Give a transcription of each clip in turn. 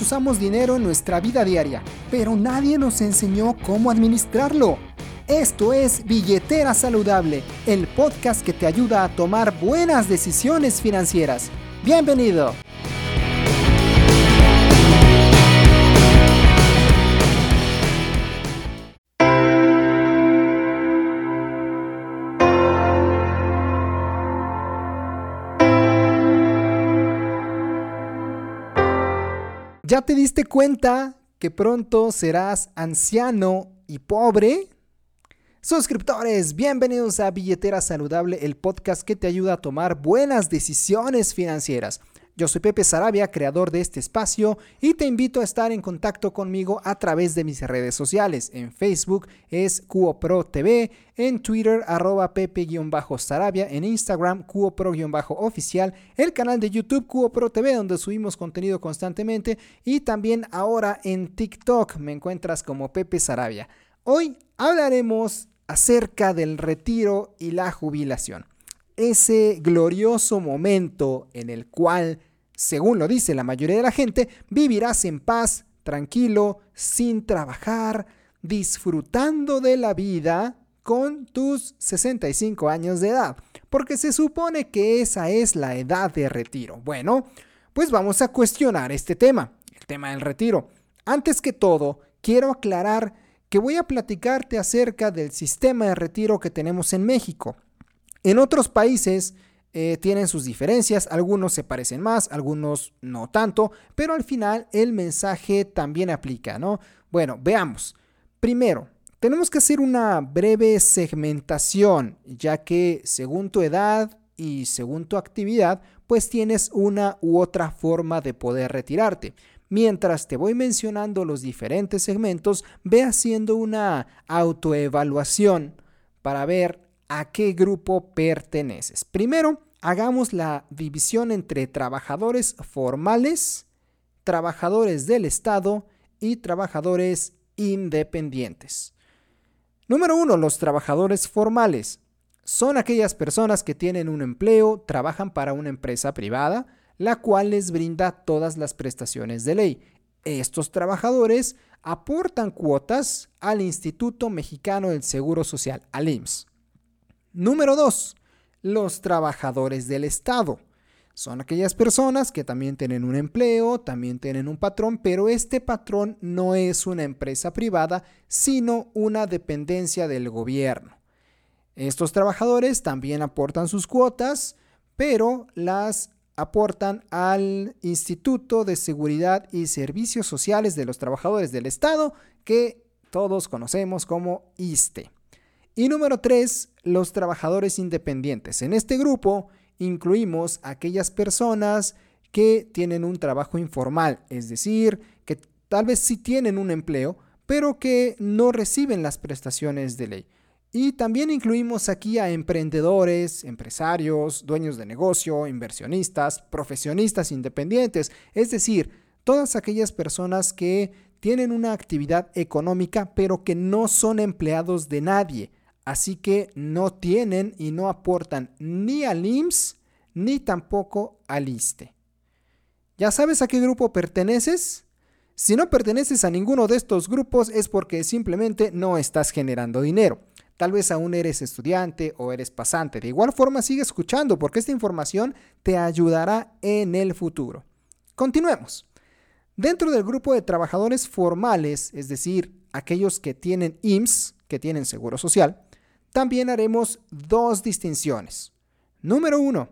Usamos dinero en nuestra vida diaria, pero nadie nos enseñó cómo administrarlo. Esto es Billetera Saludable, el podcast que te ayuda a tomar buenas decisiones financieras. Bienvenido. ¿Ya te diste cuenta que pronto serás anciano y pobre? Suscriptores, bienvenidos a Billetera Saludable, el podcast que te ayuda a tomar buenas decisiones financieras. Yo soy Pepe Sarabia, creador de este espacio, y te invito a estar en contacto conmigo a través de mis redes sociales. En Facebook es QoPro TV, en Twitter arroba Pepe-Sarabia, en Instagram QoPro-oficial, el canal de YouTube QoPro TV donde subimos contenido constantemente y también ahora en TikTok me encuentras como Pepe Sarabia. Hoy hablaremos acerca del retiro y la jubilación ese glorioso momento en el cual, según lo dice la mayoría de la gente, vivirás en paz, tranquilo, sin trabajar, disfrutando de la vida con tus 65 años de edad, porque se supone que esa es la edad de retiro. Bueno, pues vamos a cuestionar este tema, el tema del retiro. Antes que todo, quiero aclarar que voy a platicarte acerca del sistema de retiro que tenemos en México. En otros países eh, tienen sus diferencias, algunos se parecen más, algunos no tanto, pero al final el mensaje también aplica, ¿no? Bueno, veamos. Primero, tenemos que hacer una breve segmentación, ya que según tu edad y según tu actividad, pues tienes una u otra forma de poder retirarte. Mientras te voy mencionando los diferentes segmentos, ve haciendo una autoevaluación para ver a qué grupo perteneces. Primero, hagamos la división entre trabajadores formales, trabajadores del Estado y trabajadores independientes. Número uno, los trabajadores formales. Son aquellas personas que tienen un empleo, trabajan para una empresa privada, la cual les brinda todas las prestaciones de ley. Estos trabajadores aportan cuotas al Instituto Mexicano del Seguro Social, al IMSS. Número 2. Los trabajadores del Estado. Son aquellas personas que también tienen un empleo, también tienen un patrón, pero este patrón no es una empresa privada, sino una dependencia del gobierno. Estos trabajadores también aportan sus cuotas, pero las aportan al Instituto de Seguridad y Servicios Sociales de los Trabajadores del Estado, que todos conocemos como ISTE. Y número 3, los trabajadores independientes. En este grupo incluimos aquellas personas que tienen un trabajo informal, es decir, que tal vez sí tienen un empleo, pero que no reciben las prestaciones de ley. Y también incluimos aquí a emprendedores, empresarios, dueños de negocio, inversionistas, profesionistas independientes, es decir, todas aquellas personas que tienen una actividad económica pero que no son empleados de nadie. Así que no tienen y no aportan ni al IMSS ni tampoco al ISTE. ¿Ya sabes a qué grupo perteneces? Si no perteneces a ninguno de estos grupos es porque simplemente no estás generando dinero. Tal vez aún eres estudiante o eres pasante. De igual forma sigue escuchando porque esta información te ayudará en el futuro. Continuemos. Dentro del grupo de trabajadores formales, es decir, aquellos que tienen IMSS, que tienen seguro social, también haremos dos distinciones. Número uno,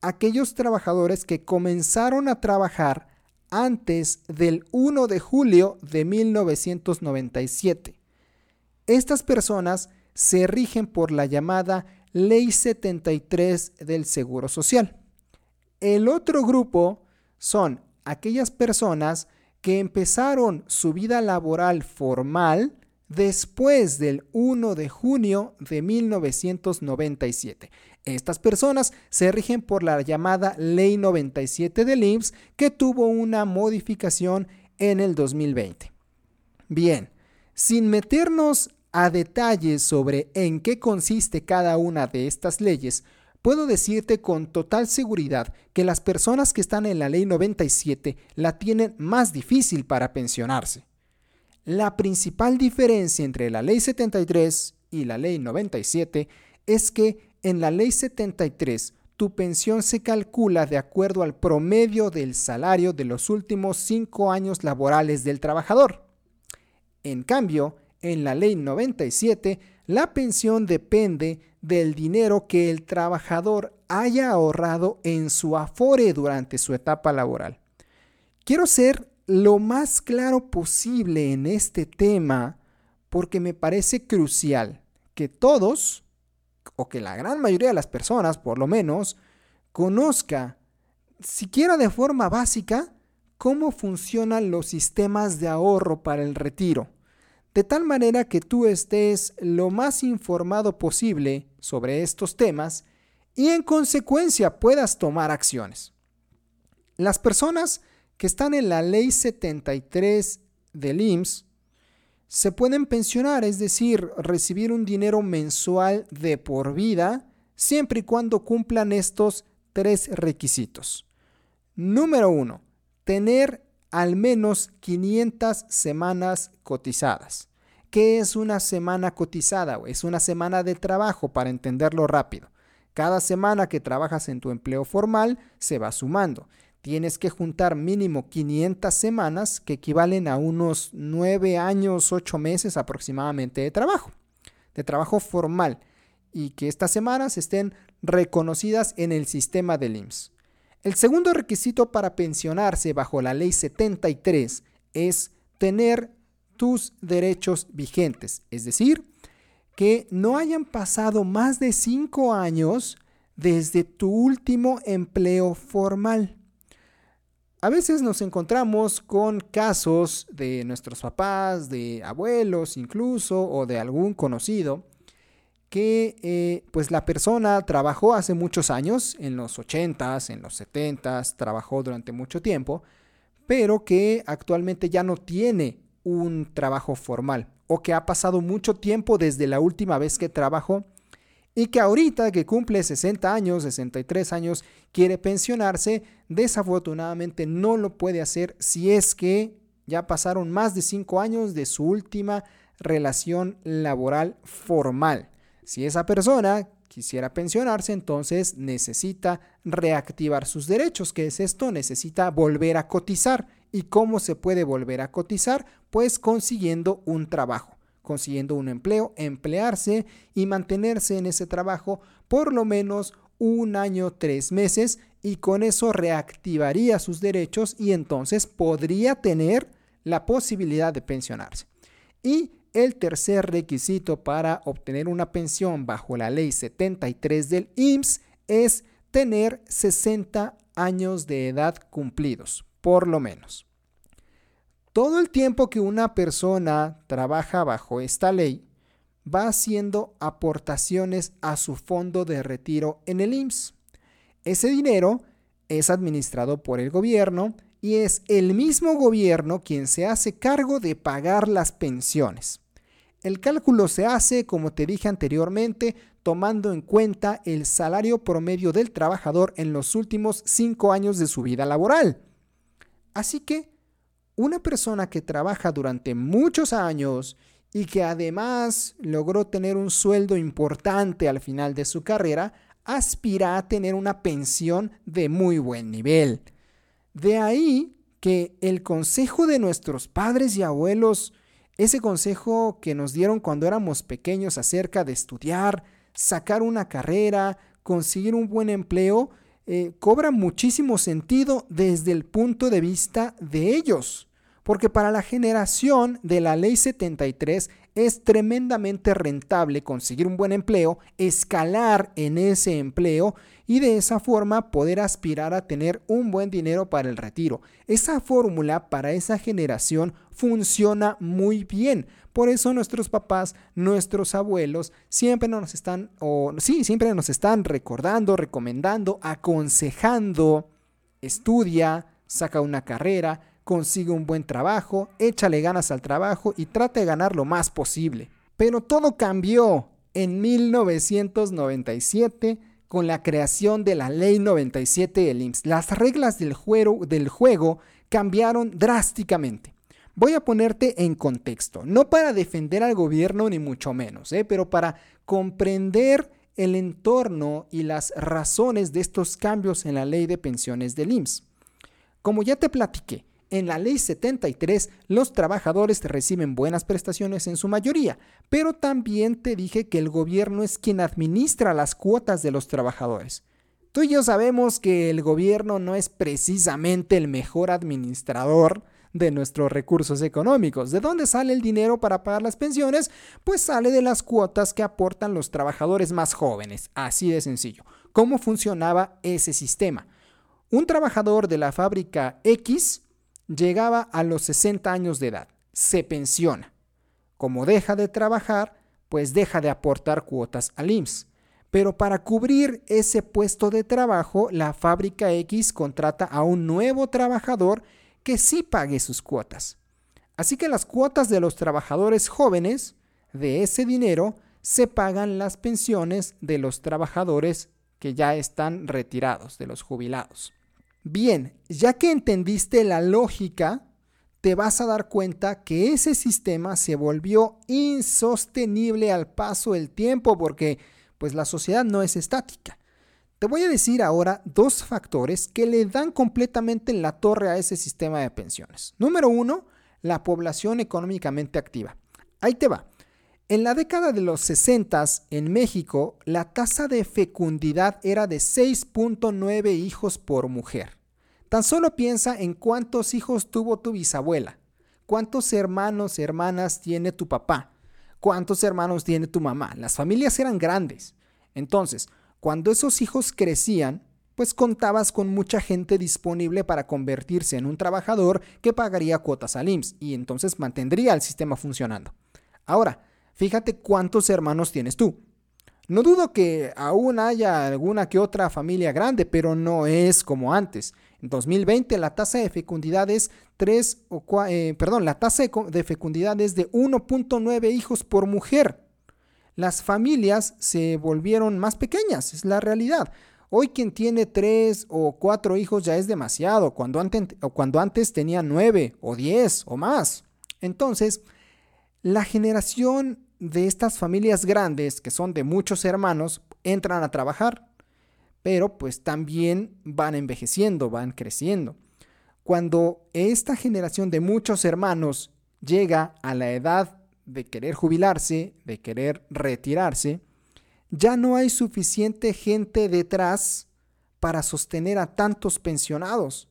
aquellos trabajadores que comenzaron a trabajar antes del 1 de julio de 1997. Estas personas se rigen por la llamada Ley 73 del Seguro Social. El otro grupo son aquellas personas que empezaron su vida laboral formal después del 1 de junio de 1997. Estas personas se rigen por la llamada Ley 97 del IMSS que tuvo una modificación en el 2020. Bien, sin meternos a detalles sobre en qué consiste cada una de estas leyes, puedo decirte con total seguridad que las personas que están en la ley 97 la tienen más difícil para pensionarse. La principal diferencia entre la ley 73 y la ley 97 es que en la ley 73 tu pensión se calcula de acuerdo al promedio del salario de los últimos cinco años laborales del trabajador. En cambio, en la ley 97, la pensión depende del dinero que el trabajador haya ahorrado en su afore durante su etapa laboral. Quiero ser lo más claro posible en este tema porque me parece crucial que todos, o que la gran mayoría de las personas por lo menos, conozca, siquiera de forma básica, cómo funcionan los sistemas de ahorro para el retiro de tal manera que tú estés lo más informado posible sobre estos temas y en consecuencia puedas tomar acciones. Las personas que están en la ley 73 del IMSS se pueden pensionar, es decir, recibir un dinero mensual de por vida, siempre y cuando cumplan estos tres requisitos. Número uno, tener al menos 500 semanas cotizadas. ¿Qué es una semana cotizada? Es una semana de trabajo para entenderlo rápido. Cada semana que trabajas en tu empleo formal se va sumando. Tienes que juntar mínimo 500 semanas que equivalen a unos 9 años, 8 meses aproximadamente de trabajo, de trabajo formal, y que estas semanas estén reconocidas en el sistema del IMSS. El segundo requisito para pensionarse bajo la ley 73 es tener tus derechos vigentes, es decir, que no hayan pasado más de cinco años desde tu último empleo formal. A veces nos encontramos con casos de nuestros papás, de abuelos incluso, o de algún conocido, que eh, pues la persona trabajó hace muchos años, en los 80s, en los 70s, trabajó durante mucho tiempo, pero que actualmente ya no tiene un trabajo formal o que ha pasado mucho tiempo desde la última vez que trabajó y que ahorita que cumple 60 años, 63 años, quiere pensionarse, desafortunadamente no lo puede hacer si es que ya pasaron más de 5 años de su última relación laboral formal. Si esa persona quisiera pensionarse, entonces necesita reactivar sus derechos. ¿Qué es esto? Necesita volver a cotizar. ¿Y cómo se puede volver a cotizar? Pues consiguiendo un trabajo, consiguiendo un empleo, emplearse y mantenerse en ese trabajo por lo menos un año, tres meses y con eso reactivaría sus derechos y entonces podría tener la posibilidad de pensionarse. Y el tercer requisito para obtener una pensión bajo la ley 73 del IMSS es tener 60 años de edad cumplidos, por lo menos. Todo el tiempo que una persona trabaja bajo esta ley, va haciendo aportaciones a su fondo de retiro en el IMSS. Ese dinero es administrado por el gobierno y es el mismo gobierno quien se hace cargo de pagar las pensiones. El cálculo se hace, como te dije anteriormente, tomando en cuenta el salario promedio del trabajador en los últimos cinco años de su vida laboral. Así que, una persona que trabaja durante muchos años y que además logró tener un sueldo importante al final de su carrera, aspira a tener una pensión de muy buen nivel. De ahí que el consejo de nuestros padres y abuelos ese consejo que nos dieron cuando éramos pequeños acerca de estudiar, sacar una carrera, conseguir un buen empleo, eh, cobra muchísimo sentido desde el punto de vista de ellos. Porque para la generación de la ley 73 es tremendamente rentable conseguir un buen empleo, escalar en ese empleo y de esa forma poder aspirar a tener un buen dinero para el retiro. Esa fórmula para esa generación funciona muy bien. Por eso nuestros papás, nuestros abuelos siempre nos están o sí, siempre nos están recordando, recomendando, aconsejando, estudia, saca una carrera, consigue un buen trabajo, échale ganas al trabajo y trata de ganar lo más posible. Pero todo cambió en 1997 con la creación de la Ley 97 del IMSS. Las reglas del juego, del juego cambiaron drásticamente. Voy a ponerte en contexto, no para defender al gobierno ni mucho menos, ¿eh? pero para comprender el entorno y las razones de estos cambios en la ley de pensiones del IMSS. Como ya te platiqué, en la ley 73 los trabajadores reciben buenas prestaciones en su mayoría, pero también te dije que el gobierno es quien administra las cuotas de los trabajadores. Tú y yo sabemos que el gobierno no es precisamente el mejor administrador de nuestros recursos económicos. ¿De dónde sale el dinero para pagar las pensiones? Pues sale de las cuotas que aportan los trabajadores más jóvenes. Así de sencillo. ¿Cómo funcionaba ese sistema? Un trabajador de la fábrica X llegaba a los 60 años de edad. Se pensiona. Como deja de trabajar, pues deja de aportar cuotas al IMSS. Pero para cubrir ese puesto de trabajo, la fábrica X contrata a un nuevo trabajador que sí pague sus cuotas. Así que las cuotas de los trabajadores jóvenes, de ese dinero, se pagan las pensiones de los trabajadores que ya están retirados, de los jubilados. Bien, ya que entendiste la lógica, te vas a dar cuenta que ese sistema se volvió insostenible al paso del tiempo porque pues la sociedad no es estática. Te voy a decir ahora dos factores que le dan completamente en la torre a ese sistema de pensiones. Número uno, la población económicamente activa. Ahí te va. En la década de los 60 en México, la tasa de fecundidad era de 6.9 hijos por mujer. Tan solo piensa en cuántos hijos tuvo tu bisabuela, cuántos hermanos, hermanas tiene tu papá, cuántos hermanos tiene tu mamá. Las familias eran grandes. Entonces, cuando esos hijos crecían, pues contabas con mucha gente disponible para convertirse en un trabajador que pagaría cuotas al IMSS y entonces mantendría el sistema funcionando. Ahora, fíjate cuántos hermanos tienes tú. No dudo que aún haya alguna que otra familia grande, pero no es como antes. En 2020 la tasa de fecundidad es 3 o eh, perdón, la tasa de fecundidad es de 1.9 hijos por mujer las familias se volvieron más pequeñas, es la realidad. Hoy quien tiene tres o cuatro hijos ya es demasiado, cuando antes, cuando antes tenía nueve o diez o más. Entonces, la generación de estas familias grandes, que son de muchos hermanos, entran a trabajar, pero pues también van envejeciendo, van creciendo. Cuando esta generación de muchos hermanos llega a la edad de querer jubilarse, de querer retirarse, ya no hay suficiente gente detrás para sostener a tantos pensionados.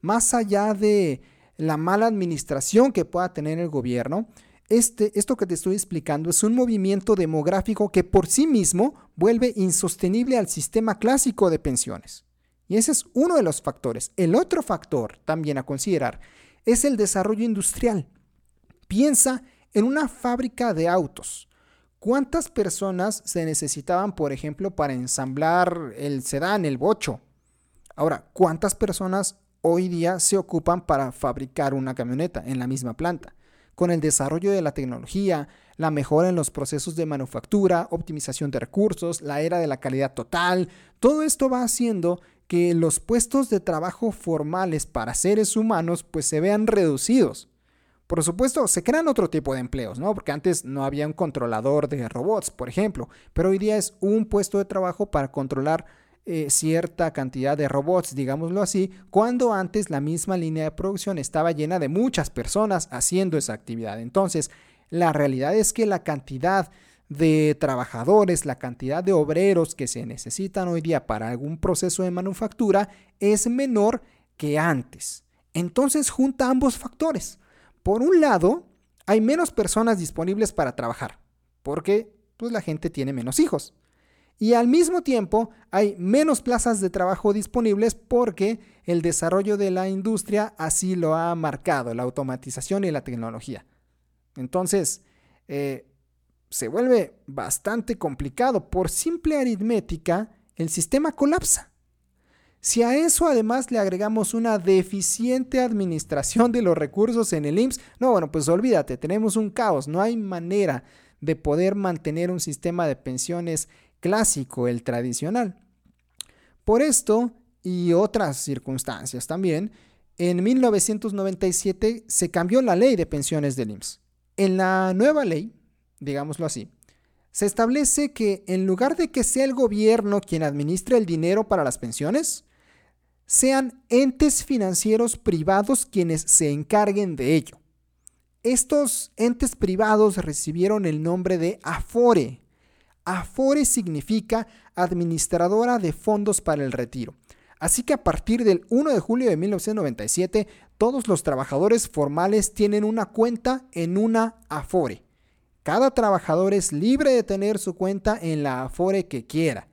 Más allá de la mala administración que pueda tener el gobierno, este, esto que te estoy explicando es un movimiento demográfico que por sí mismo vuelve insostenible al sistema clásico de pensiones. Y ese es uno de los factores. El otro factor también a considerar es el desarrollo industrial. Piensa en una fábrica de autos, ¿cuántas personas se necesitaban, por ejemplo, para ensamblar el sedán, el bocho? Ahora, ¿cuántas personas hoy día se ocupan para fabricar una camioneta en la misma planta? Con el desarrollo de la tecnología, la mejora en los procesos de manufactura, optimización de recursos, la era de la calidad total, todo esto va haciendo que los puestos de trabajo formales para seres humanos pues se vean reducidos. Por supuesto, se crean otro tipo de empleos, ¿no? Porque antes no había un controlador de robots, por ejemplo, pero hoy día es un puesto de trabajo para controlar eh, cierta cantidad de robots, digámoslo así, cuando antes la misma línea de producción estaba llena de muchas personas haciendo esa actividad. Entonces, la realidad es que la cantidad de trabajadores, la cantidad de obreros que se necesitan hoy día para algún proceso de manufactura es menor que antes. Entonces junta ambos factores. Por un lado, hay menos personas disponibles para trabajar, porque pues, la gente tiene menos hijos. Y al mismo tiempo hay menos plazas de trabajo disponibles porque el desarrollo de la industria así lo ha marcado, la automatización y la tecnología. Entonces, eh, se vuelve bastante complicado. Por simple aritmética, el sistema colapsa. Si a eso además le agregamos una deficiente administración de los recursos en el IMSS, no, bueno, pues olvídate, tenemos un caos, no hay manera de poder mantener un sistema de pensiones clásico, el tradicional. Por esto y otras circunstancias también, en 1997 se cambió la ley de pensiones del IMSS. En la nueva ley, digámoslo así, se establece que en lugar de que sea el gobierno quien administre el dinero para las pensiones, sean entes financieros privados quienes se encarguen de ello. Estos entes privados recibieron el nombre de Afore. Afore significa Administradora de Fondos para el Retiro. Así que a partir del 1 de julio de 1997, todos los trabajadores formales tienen una cuenta en una Afore. Cada trabajador es libre de tener su cuenta en la Afore que quiera.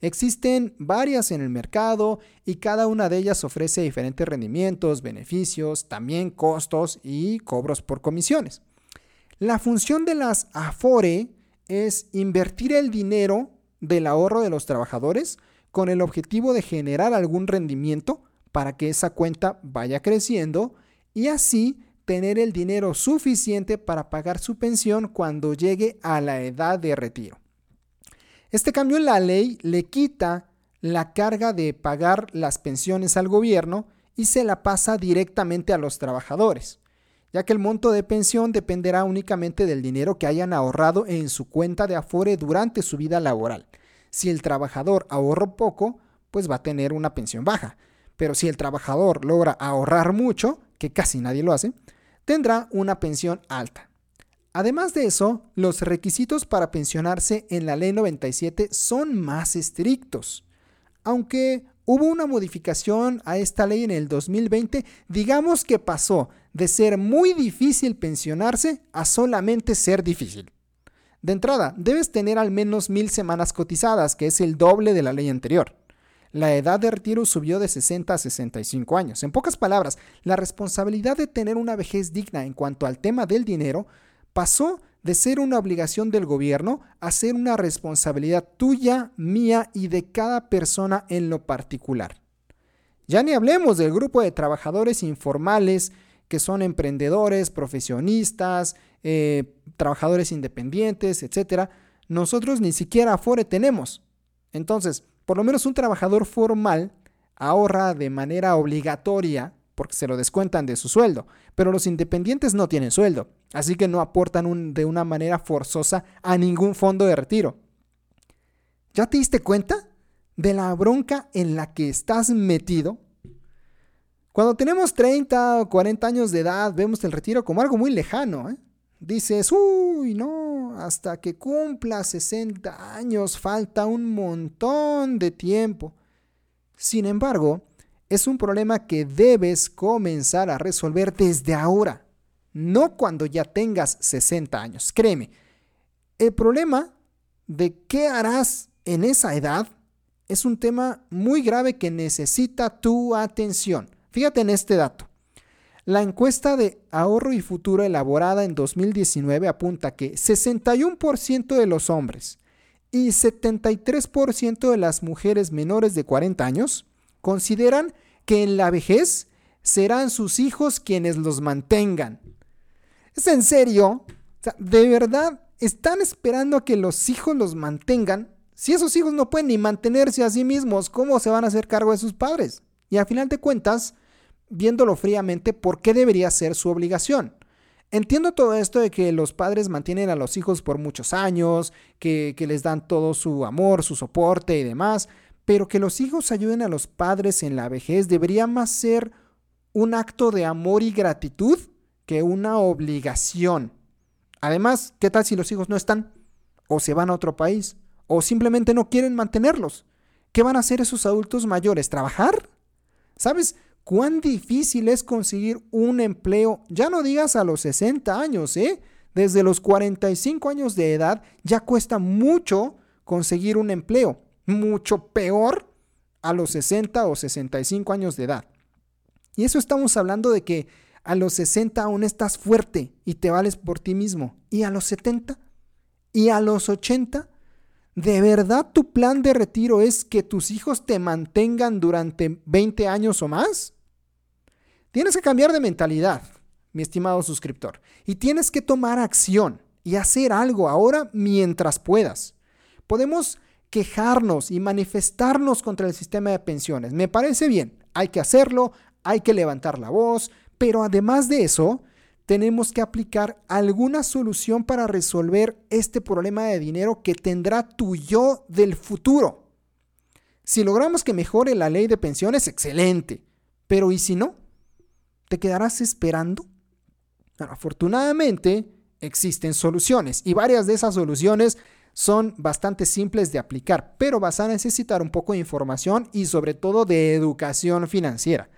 Existen varias en el mercado y cada una de ellas ofrece diferentes rendimientos, beneficios, también costos y cobros por comisiones. La función de las Afore es invertir el dinero del ahorro de los trabajadores con el objetivo de generar algún rendimiento para que esa cuenta vaya creciendo y así tener el dinero suficiente para pagar su pensión cuando llegue a la edad de retiro. Este cambio en la ley le quita la carga de pagar las pensiones al gobierno y se la pasa directamente a los trabajadores, ya que el monto de pensión dependerá únicamente del dinero que hayan ahorrado en su cuenta de Afore durante su vida laboral. Si el trabajador ahorró poco, pues va a tener una pensión baja, pero si el trabajador logra ahorrar mucho, que casi nadie lo hace, tendrá una pensión alta. Además de eso, los requisitos para pensionarse en la ley 97 son más estrictos. Aunque hubo una modificación a esta ley en el 2020, digamos que pasó de ser muy difícil pensionarse a solamente ser difícil. De entrada, debes tener al menos mil semanas cotizadas, que es el doble de la ley anterior. La edad de retiro subió de 60 a 65 años. En pocas palabras, la responsabilidad de tener una vejez digna en cuanto al tema del dinero pasó de ser una obligación del gobierno a ser una responsabilidad tuya, mía y de cada persona en lo particular. Ya ni hablemos del grupo de trabajadores informales que son emprendedores, profesionistas, eh, trabajadores independientes, etc. Nosotros ni siquiera Afore tenemos. Entonces, por lo menos un trabajador formal ahorra de manera obligatoria porque se lo descuentan de su sueldo, pero los independientes no tienen sueldo, así que no aportan de una manera forzosa a ningún fondo de retiro. ¿Ya te diste cuenta de la bronca en la que estás metido? Cuando tenemos 30 o 40 años de edad, vemos el retiro como algo muy lejano. ¿eh? Dices, uy, no, hasta que cumpla 60 años falta un montón de tiempo. Sin embargo, es un problema que debes comenzar a resolver desde ahora, no cuando ya tengas 60 años. Créeme, el problema de qué harás en esa edad es un tema muy grave que necesita tu atención. Fíjate en este dato. La encuesta de ahorro y futuro elaborada en 2019 apunta que 61% de los hombres y 73% de las mujeres menores de 40 años consideran que en la vejez serán sus hijos quienes los mantengan. ¿Es en serio? ¿De verdad están esperando a que los hijos los mantengan? Si esos hijos no pueden ni mantenerse a sí mismos, ¿cómo se van a hacer cargo de sus padres? Y a final de cuentas, viéndolo fríamente, ¿por qué debería ser su obligación? Entiendo todo esto de que los padres mantienen a los hijos por muchos años, que, que les dan todo su amor, su soporte y demás, pero que los hijos ayuden a los padres en la vejez debería más ser un acto de amor y gratitud una obligación. Además, ¿qué tal si los hijos no están? O se van a otro país, o simplemente no quieren mantenerlos. ¿Qué van a hacer esos adultos mayores? ¿Trabajar? ¿Sabes cuán difícil es conseguir un empleo? Ya no digas a los 60 años, ¿eh? Desde los 45 años de edad ya cuesta mucho conseguir un empleo mucho peor a los 60 o 65 años de edad. Y eso estamos hablando de que a los 60 aún estás fuerte y te vales por ti mismo. Y a los 70 y a los 80, ¿de verdad tu plan de retiro es que tus hijos te mantengan durante 20 años o más? Tienes que cambiar de mentalidad, mi estimado suscriptor, y tienes que tomar acción y hacer algo ahora mientras puedas. Podemos quejarnos y manifestarnos contra el sistema de pensiones. Me parece bien, hay que hacerlo, hay que levantar la voz, pero además de eso, tenemos que aplicar alguna solución para resolver este problema de dinero que tendrá tu yo del futuro. Si logramos que mejore la ley de pensiones, excelente. Pero ¿y si no? ¿Te quedarás esperando? afortunadamente existen soluciones y varias de esas soluciones son bastante simples de aplicar, pero vas a necesitar un poco de información y sobre todo de educación financiera.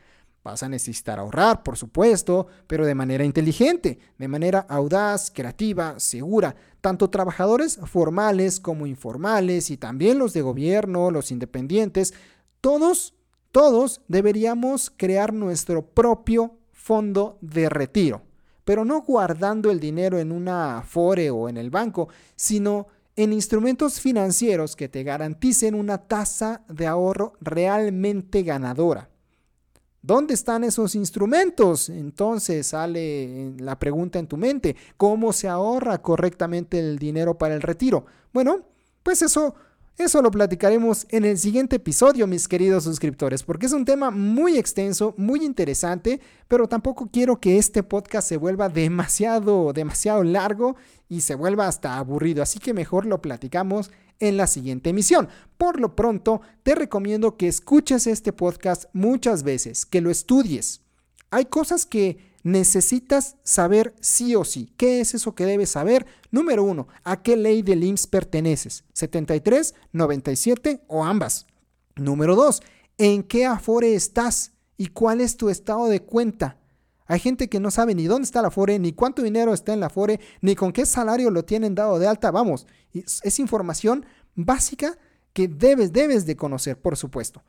Vas a necesitar ahorrar, por supuesto, pero de manera inteligente, de manera audaz, creativa, segura. Tanto trabajadores formales como informales y también los de gobierno, los independientes, todos, todos deberíamos crear nuestro propio fondo de retiro. Pero no guardando el dinero en una Afore o en el banco, sino en instrumentos financieros que te garanticen una tasa de ahorro realmente ganadora. ¿Dónde están esos instrumentos? Entonces sale la pregunta en tu mente, ¿cómo se ahorra correctamente el dinero para el retiro? Bueno, pues eso eso lo platicaremos en el siguiente episodio, mis queridos suscriptores, porque es un tema muy extenso, muy interesante, pero tampoco quiero que este podcast se vuelva demasiado, demasiado largo y se vuelva hasta aburrido, así que mejor lo platicamos en la siguiente emisión. Por lo pronto, te recomiendo que escuches este podcast muchas veces, que lo estudies. Hay cosas que necesitas saber sí o sí. ¿Qué es eso que debes saber? Número uno, ¿a qué ley del IMSS perteneces? ¿73, 97 o ambas? Número dos, ¿en qué afore estás y cuál es tu estado de cuenta? Hay gente que no sabe ni dónde está la Afore, ni cuánto dinero está en la Afore, ni con qué salario lo tienen dado de alta. Vamos, es información básica que debes, debes de conocer, por supuesto.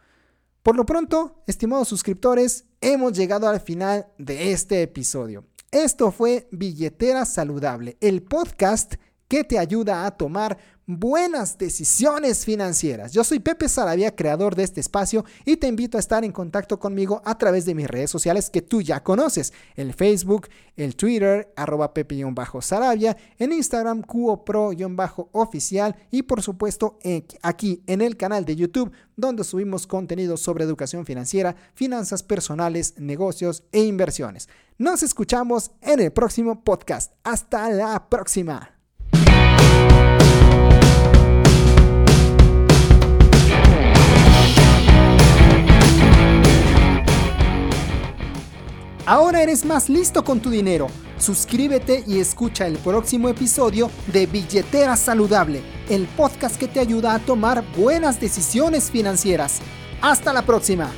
Por lo pronto, estimados suscriptores, hemos llegado al final de este episodio. Esto fue Billetera Saludable, el podcast que te ayuda a tomar buenas decisiones financieras. Yo soy Pepe Sarabia, creador de este espacio, y te invito a estar en contacto conmigo a través de mis redes sociales que tú ya conoces, el Facebook, el Twitter, arroba pepe-sarabia, en Instagram, cuopro-oficial, y por supuesto aquí en el canal de YouTube, donde subimos contenido sobre educación financiera, finanzas personales, negocios e inversiones. Nos escuchamos en el próximo podcast. Hasta la próxima. Ahora eres más listo con tu dinero. Suscríbete y escucha el próximo episodio de Billetera Saludable, el podcast que te ayuda a tomar buenas decisiones financieras. Hasta la próxima.